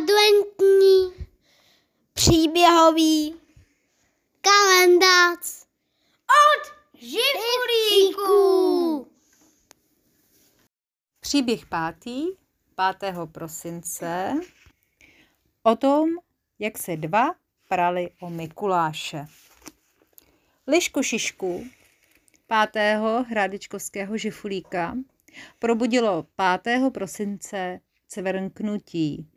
adventní příběhový kalendář od živulíků. Příběh pátý, 5. prosince, o tom, jak se dva prali o Mikuláše. Lišku Šišku, 5. hrádečkovského žifulíka, probudilo 5. prosince cvrnknutí.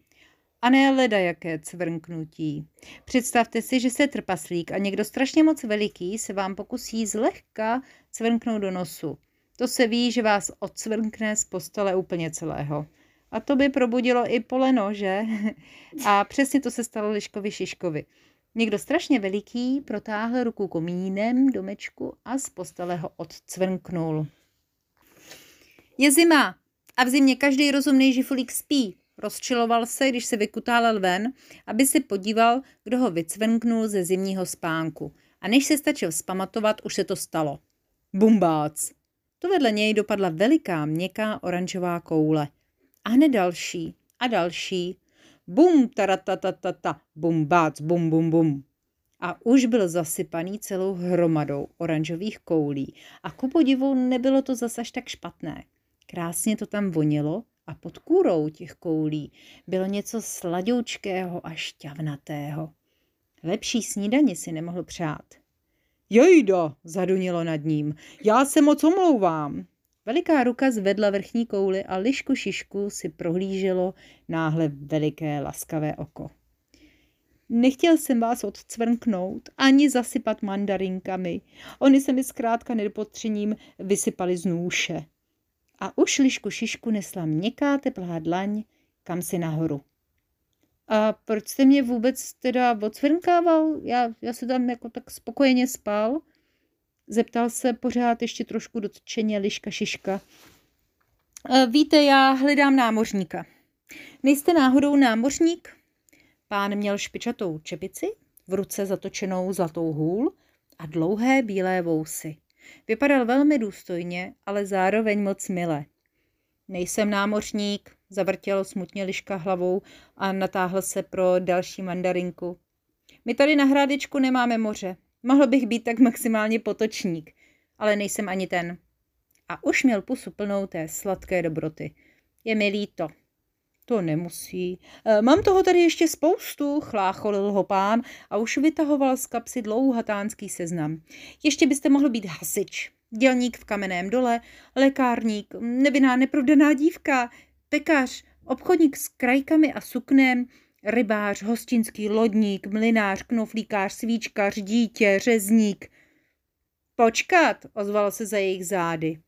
A ne leda jaké cvrnknutí. Představte si, že jste trpaslík a někdo strašně moc veliký se vám pokusí zlehka cvrknout do nosu. To se ví, že vás odsvrkne z postele úplně celého. A to by probudilo i poleno, že? A přesně to se stalo Liškovi Šiškovi. Někdo strašně veliký protáhl ruku komínem domečku a z postele ho odcvrknul. Je zima a v zimě každý rozumný žifulík spí. Rozčiloval se, když se vykutálel ven, aby si podíval, kdo ho vycvrknul ze zimního spánku. A než se stačil spamatovat, už se to stalo. Bumbác! To vedle něj dopadla veliká, měkká oranžová koule. A hned další a další. Bum, taratatata, bumbác, bum, bum, bum. A už byl zasypaný celou hromadou oranžových koulí. A ku podivu nebylo to zase až tak špatné. Krásně to tam vonilo a pod kůrou těch koulí bylo něco sladoučkého a šťavnatého. Lepší snídaně si nemohl přát. Jejda, zadunilo nad ním, já se moc omlouvám. Veliká ruka zvedla vrchní kouli a lišku šišku si prohlíželo náhle veliké laskavé oko. Nechtěl jsem vás odcvrknout, ani zasypat mandarinkami. Oni se mi zkrátka nedopotřením vysypali z nůše a už lišku šišku nesla měkká teplá dlaň kam si nahoru. A proč jste mě vůbec teda odsvrnkával? Já, já se tam jako tak spokojeně spal. Zeptal se pořád ještě trošku dotčeně liška šiška. E, víte, já hledám námořníka. Nejste náhodou námořník? Pán měl špičatou čepici, v ruce zatočenou zlatou hůl a dlouhé bílé vousy. Vypadal velmi důstojně, ale zároveň moc mile. Nejsem námořník, zavrtěl smutně liška hlavou a natáhl se pro další mandarinku. My tady na hrádečku nemáme moře. Mohl bych být tak maximálně potočník, ale nejsem ani ten. A už měl pusu plnou té sladké dobroty. Je mi líto. To nemusí. E, mám toho tady ještě spoustu, chlácholil ho pán a už vytahoval z kapsy dlouhatánský seznam. Ještě byste mohl být hasič, dělník v kamenném dole, lékárník, nevinná neprovdaná dívka, pekař, obchodník s krajkami a suknem, rybář, hostinský lodník, mlinář, knoflíkář, svíčkař, dítě, řezník. Počkat, ozval se za jejich zády.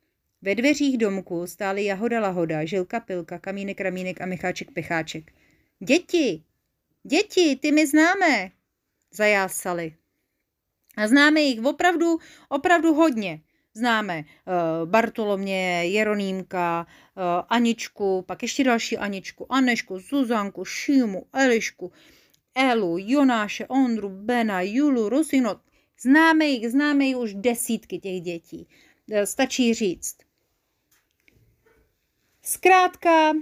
Ve dveřích domku stály Jahoda Lahoda, Žilka Pilka, Kamínek Ramínek a Micháček Pecháček. Děti! Děti, ty my známe! Zajásali. A známe jich opravdu, opravdu hodně. Známe uh, Bartolomě, Jeronýmka, uh, Aničku, pak ještě další Aničku, Anešku, Zuzanku, Šímu, Elišku, Elu, Jonáše, Ondru, Bena, Julu, Rusino. Známe jich, známe jich už desítky těch dětí. Stačí říct Zkrátka,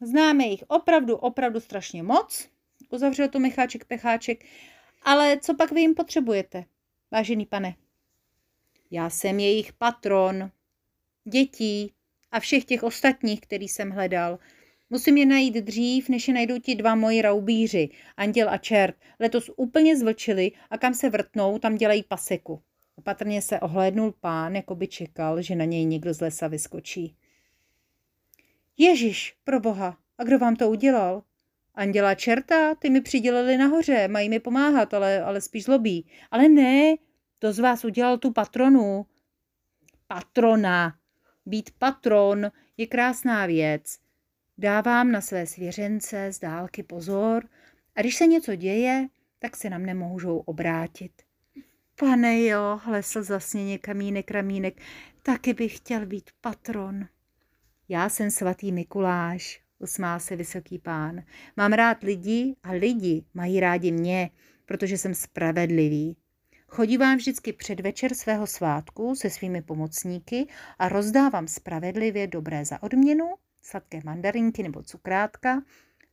známe jich opravdu, opravdu strašně moc, uzavřel to Micháček Pecháček, ale co pak vy jim potřebujete, vážený pane? Já jsem jejich patron, dětí a všech těch ostatních, který jsem hledal. Musím je najít dřív, než je najdou ti dva moji raubíři, anděl a čert. Letos úplně zvlčili a kam se vrtnou, tam dělají paseku. Opatrně se ohlédnul pán, jako by čekal, že na něj někdo z lesa vyskočí. Ježíš, pro boha, a kdo vám to udělal? Anděla čerta, ty mi přidělili nahoře, mají mi pomáhat, ale, ale spíš zlobí. Ale ne, to z vás udělal tu patronu. Patrona. Být patron je krásná věc. Dávám na své svěřence z dálky pozor a když se něco děje, tak se na mne můžou obrátit. Pane jo, hlesl zasněně kamínek ramínek, taky bych chtěl být patron. Já jsem svatý Mikuláš, usmál se vysoký pán. Mám rád lidi a lidi mají rádi mě, protože jsem spravedlivý. Chodívám vždycky předvečer svého svátku se svými pomocníky a rozdávám spravedlivě dobré za odměnu, sladké mandarinky nebo cukrátka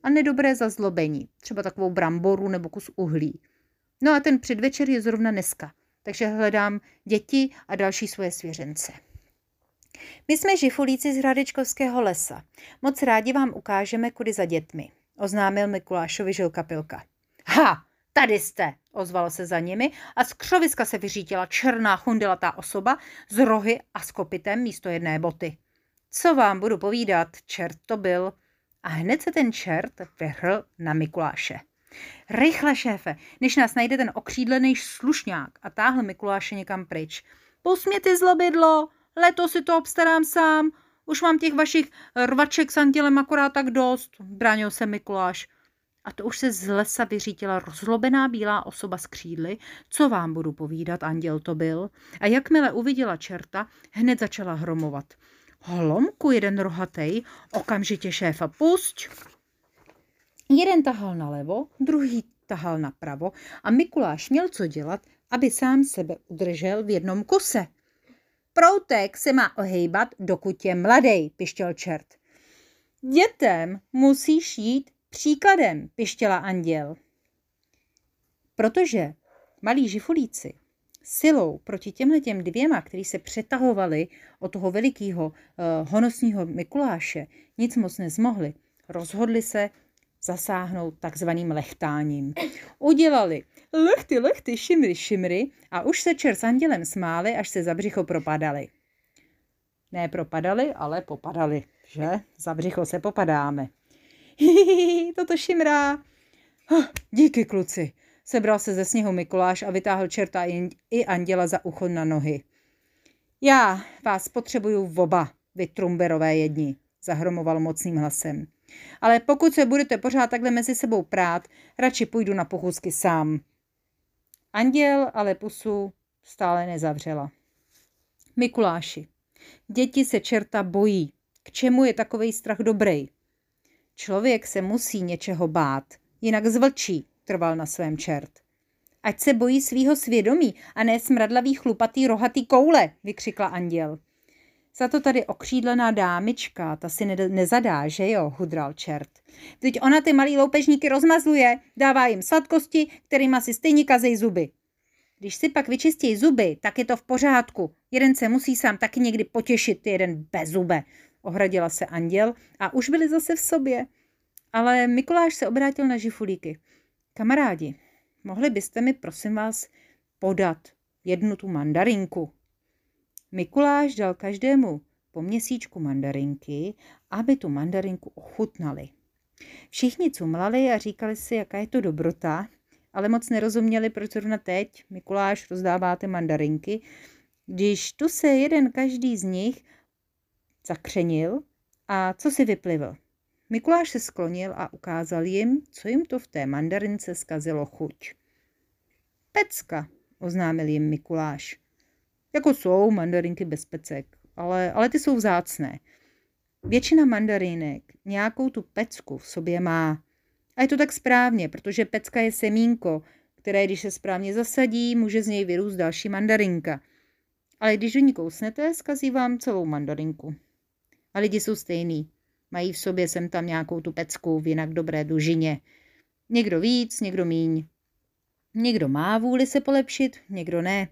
a nedobré zazlobení, třeba takovou bramboru nebo kus uhlí. No a ten předvečer je zrovna dneska, takže hledám děti a další svoje svěřence. My jsme žifulíci z Hradečkovského lesa. Moc rádi vám ukážeme, kudy za dětmi, oznámil Mikulášovi Žilka Pilka. Ha, tady jste, ozvalo se za nimi a z křoviska se vyřítila černá chundelatá osoba z rohy a s kopitem místo jedné boty. Co vám budu povídat, čert to byl. A hned se ten čert vyhrl na Mikuláše. Rychle, šéfe, než nás najde ten okřídlený slušňák a táhl Mikuláše někam pryč. Pusmě zlobidlo, letos si to obstarám sám, už mám těch vašich rvaček s andělem akorát tak dost, bránil se Mikuláš. A to už se z lesa vyřítila rozlobená bílá osoba s křídly. Co vám budu povídat, anděl to byl. A jakmile uviděla čerta, hned začala hromovat. Holomku, jeden rohatej, okamžitě šéfa pusť. Jeden tahal nalevo, druhý tahal napravo a Mikuláš měl co dělat, aby sám sebe udržel v jednom kuse. Proutek se má ohejbat, dokud je mladej, pištěl čert. Dětem musíš jít příkladem, pištěla anděl. Protože malí žifulíci silou proti těmhle těm dvěma, kteří se přetahovali od toho velikého uh, honosního Mikuláše, nic moc nezmohli, rozhodli se zasáhnout takzvaným lechtáním. Udělali lechty, lechty, šimry, šimry a už se čer s andělem smáli, až se za břicho propadali. Ne propadali, ale popadali, že? Za břicho se popadáme. Hihihi, toto šimrá. Oh, díky, kluci. Sebral se ze sněhu Mikuláš a vytáhl čerta i anděla za ucho na nohy. Já vás potřebuju v oba, vy trumberové jedni, zahromoval mocným hlasem. Ale pokud se budete pořád takhle mezi sebou prát, radši půjdu na pochůzky sám. Anděl ale pusu stále nezavřela. Mikuláši, děti se čerta bojí. K čemu je takový strach dobrý? Člověk se musí něčeho bát, jinak zvlčí, trval na svém čert. Ať se bojí svýho svědomí a ne smradlavý chlupatý rohatý koule, vykřikla anděl. Za to tady okřídlená dámička, ta si ne- nezadá, že jo, hudral čert. Teď ona ty malý loupežníky rozmazluje, dává jim sladkosti, kterýma si stejně kazej zuby. Když si pak vyčistí zuby, tak je to v pořádku. Jeden se musí sám taky někdy potěšit, jeden bez zube. Ohradila se anděl a už byli zase v sobě. Ale Mikuláš se obrátil na žifulíky. Kamarádi, mohli byste mi prosím vás podat jednu tu mandarinku? Mikuláš dal každému po měsíčku mandarinky, aby tu mandarinku ochutnali. Všichni cumlali a říkali si, jaká je to dobrota, ale moc nerozuměli, proč zrovna teď Mikuláš rozdává ty mandarinky, když tu se jeden každý z nich zakřenil a co si vyplivl. Mikuláš se sklonil a ukázal jim, co jim to v té mandarince zkazilo chuť. Pecka, oznámil jim Mikuláš. Jako jsou mandarinky bez pecek, ale, ale ty jsou vzácné. Většina mandarinek nějakou tu pecku v sobě má. A je to tak správně, protože pecka je semínko, které, když se správně zasadí, může z něj vyrůst další mandarinka. Ale když do ní kousnete, zkazí vám celou mandarinku. A lidi jsou stejný. Mají v sobě sem tam nějakou tu pecku v jinak dobré dužině. Někdo víc, někdo míň. Někdo má vůli se polepšit, někdo ne.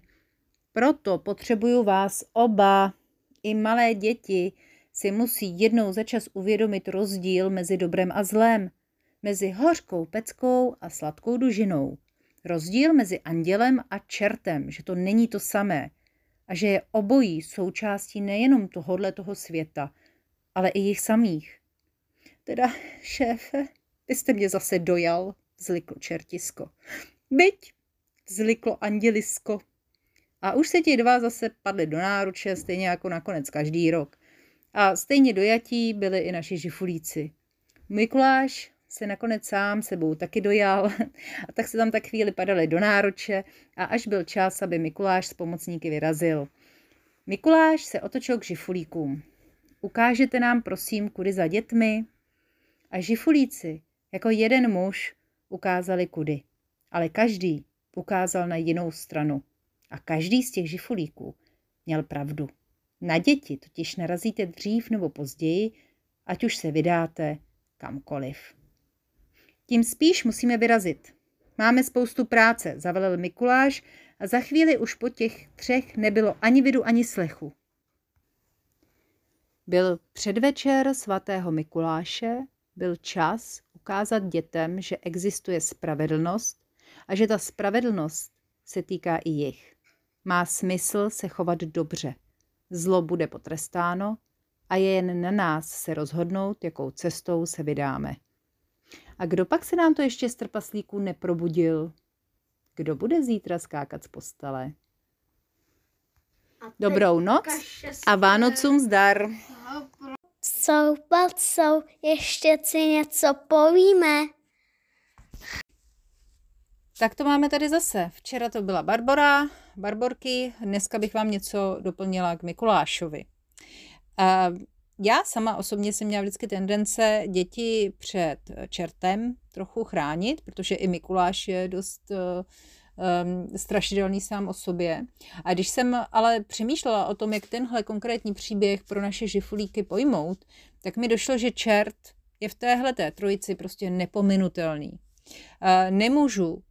Proto potřebuju vás oba. I malé děti si musí jednou za čas uvědomit rozdíl mezi dobrem a zlem, mezi hořkou peckou a sladkou dužinou. Rozdíl mezi andělem a čertem, že to není to samé a že je obojí součástí nejenom tohohle toho světa, ale i jich samých. Teda, šéfe, vy jste mě zase dojal, zliklo čertisko. Byť, zliklo andělisko. A už se ti dva zase padli do náruče, stejně jako nakonec každý rok. A stejně dojatí byli i naši žifulíci. Mikuláš se nakonec sám sebou taky dojal a tak se tam tak chvíli padali do náruče a až byl čas, aby Mikuláš s pomocníky vyrazil. Mikuláš se otočil k žifulíkům. Ukážete nám prosím, kudy za dětmi? A žifulíci, jako jeden muž, ukázali kudy. Ale každý ukázal na jinou stranu. A každý z těch žifulíků měl pravdu. Na děti totiž narazíte dřív nebo později, ať už se vydáte kamkoliv. tím spíš musíme vyrazit. Máme spoustu práce, zavelel Mikuláš a za chvíli už po těch třech nebylo ani vidu, ani slechu. Byl předvečer svatého Mikuláše, byl čas ukázat dětem, že existuje spravedlnost a že ta spravedlnost se týká i jich. Má smysl se chovat dobře. Zlo bude potrestáno a je jen na nás se rozhodnout, jakou cestou se vydáme. A kdo pak se nám to ještě z trpaslíků neprobudil? Kdo bude zítra skákat z postele? Dobrou noc a Vánocům zdar. Jsou, jsou, ještě si něco povíme. Tak to máme tady zase. Včera to byla Barbora, Barborky, dneska bych vám něco doplnila k Mikulášovi. Já sama osobně jsem měla vždycky tendence děti před čertem trochu chránit, protože i Mikuláš je dost um, strašidelný sám o sobě. A když jsem ale přemýšlela o tom, jak tenhle konkrétní příběh pro naše žifulíky pojmout, tak mi došlo, že čert je v téhle té trojici prostě nepominutelný. Uh, nemůžu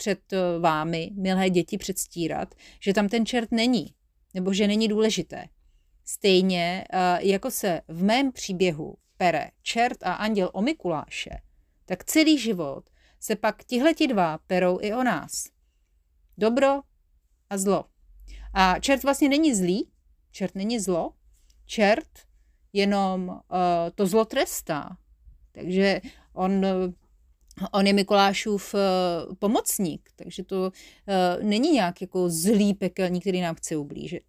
před vámi, milé děti, předstírat, že tam ten čert není, nebo že není důležité. Stejně uh, jako se v mém příběhu pere čert a anděl o Mikuláše, tak celý život se pak tihleti dva perou i o nás. Dobro a zlo. A čert vlastně není zlý, čert není zlo, čert jenom uh, to zlo trestá. Takže on, on je Mikulášův uh, pomocník, takže to uh, není nějak jako zlý pekelník, který nám chce ublížit.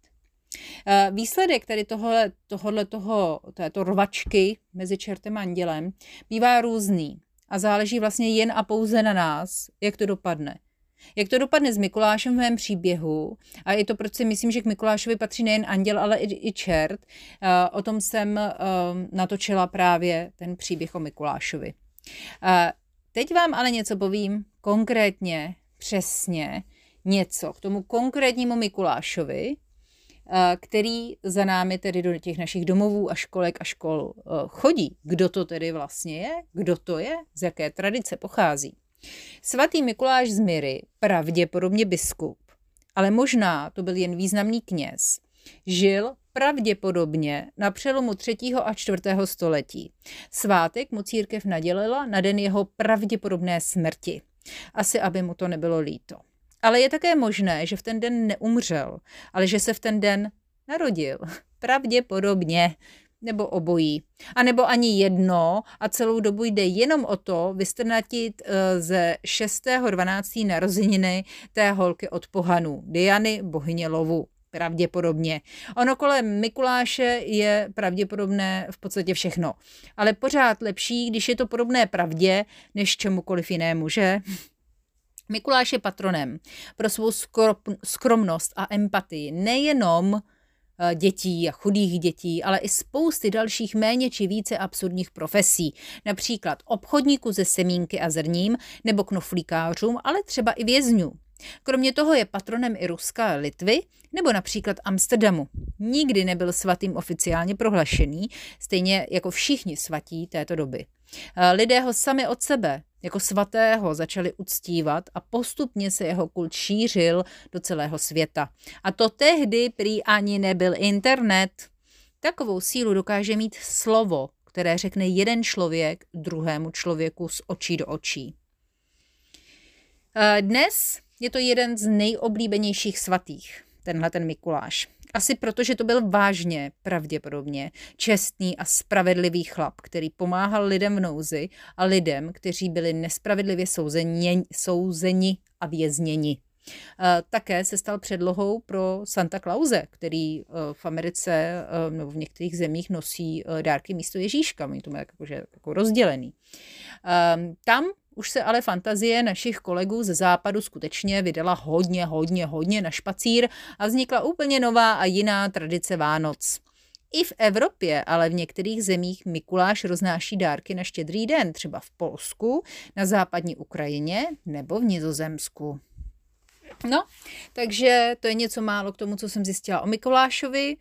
Uh, výsledek tady tohle, tohle toho, této rvačky mezi čertem a andělem bývá různý a záleží vlastně jen a pouze na nás, jak to dopadne. Jak to dopadne s Mikulášem v mém příběhu, a je to, proč si myslím, že k Mikulášovi patří nejen anděl, ale i, i čert, o tom jsem natočila právě ten příběh o Mikulášovi. Teď vám ale něco povím konkrétně, přesně, něco k tomu konkrétnímu Mikulášovi, který za námi tedy do těch našich domovů a školek a škol chodí. Kdo to tedy vlastně je? Kdo to je? Z jaké tradice pochází? Svatý Mikuláš z Myry, pravděpodobně biskup, ale možná to byl jen významný kněz, žil pravděpodobně na přelomu 3. a 4. století. Svátek mu církev nadělila na den jeho pravděpodobné smrti. Asi, aby mu to nebylo líto. Ale je také možné, že v ten den neumřel, ale že se v ten den narodil. Pravděpodobně nebo obojí. A nebo ani jedno a celou dobu jde jenom o to vystrnatit eh, ze 6.12. narozeniny té holky od pohanů, Diany, bohyně lovu. Pravděpodobně. Ono kolem Mikuláše je pravděpodobné v podstatě všechno. Ale pořád lepší, když je to podobné pravdě, než čemukoliv jinému, že? Mikuláš je patronem pro svou skromnost a empatii nejenom Eh, dětí a chudých dětí, ale i spousty dalších méně či více absurdních profesí, například obchodníků ze semínky a zrním nebo knoflíkářům, ale třeba i vězňů. Kromě toho je patronem i Ruska Litvy nebo například Amsterdamu. Nikdy nebyl svatým oficiálně prohlašený, stejně jako všichni svatí této doby. Eh, lidé ho sami od sebe jako svatého začali uctívat a postupně se jeho kult šířil do celého světa. A to tehdy prý ani nebyl internet. Takovou sílu dokáže mít slovo, které řekne jeden člověk druhému člověku z očí do očí. Eh, dnes je to jeden z nejoblíbenějších svatých, tenhle ten Mikuláš. Asi proto, že to byl vážně, pravděpodobně, čestný a spravedlivý chlap, který pomáhal lidem v nouzi a lidem, kteří byli nespravedlivě souzeni, a vězněni. Také se stal předlohou pro Santa Clause, který e, v Americe e, nebo v některých zemích nosí dárky místo Ježíška. Oni to mají jako, jako rozdělený. Tam už se ale fantazie našich kolegů ze západu skutečně vydala hodně, hodně, hodně na špacír a vznikla úplně nová a jiná tradice Vánoc. I v Evropě, ale v některých zemích Mikuláš roznáší dárky na štědrý den, třeba v Polsku, na západní Ukrajině nebo v Nizozemsku. No, takže to je něco málo k tomu, co jsem zjistila o Mikulášovi.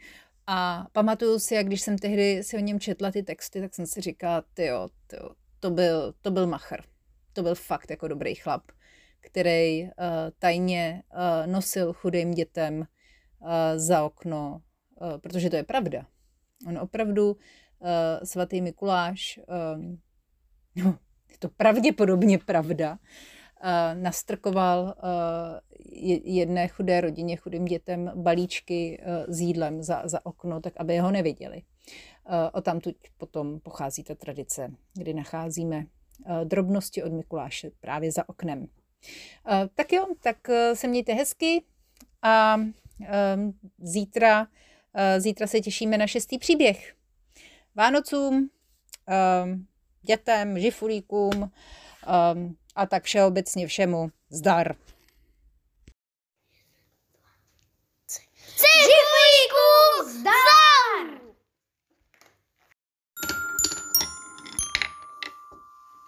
A pamatuju si, jak když jsem tehdy si o něm četla ty texty, tak jsem si říkala, tyjo, tyjo to byl, to byl machr to byl fakt jako dobrý chlap, který uh, tajně uh, nosil chudým dětem uh, za okno, uh, protože to je pravda. On opravdu, uh, svatý Mikuláš, uh, no, je to pravděpodobně pravda, uh, nastrkoval uh, jedné chudé rodině, chudým dětem balíčky uh, s jídlem za, za okno, tak aby ho neviděli. O tamtud potom pochází ta tradice, kdy nacházíme drobnosti od Mikuláše právě za oknem. Uh, tak jo, tak uh, se mějte hezky a um, zítra, zítra se těšíme na šestý příběh. Vánocům, um, dětem, žifulíkům um, a tak všeobecně všemu zdar. Žifulíkům zdar!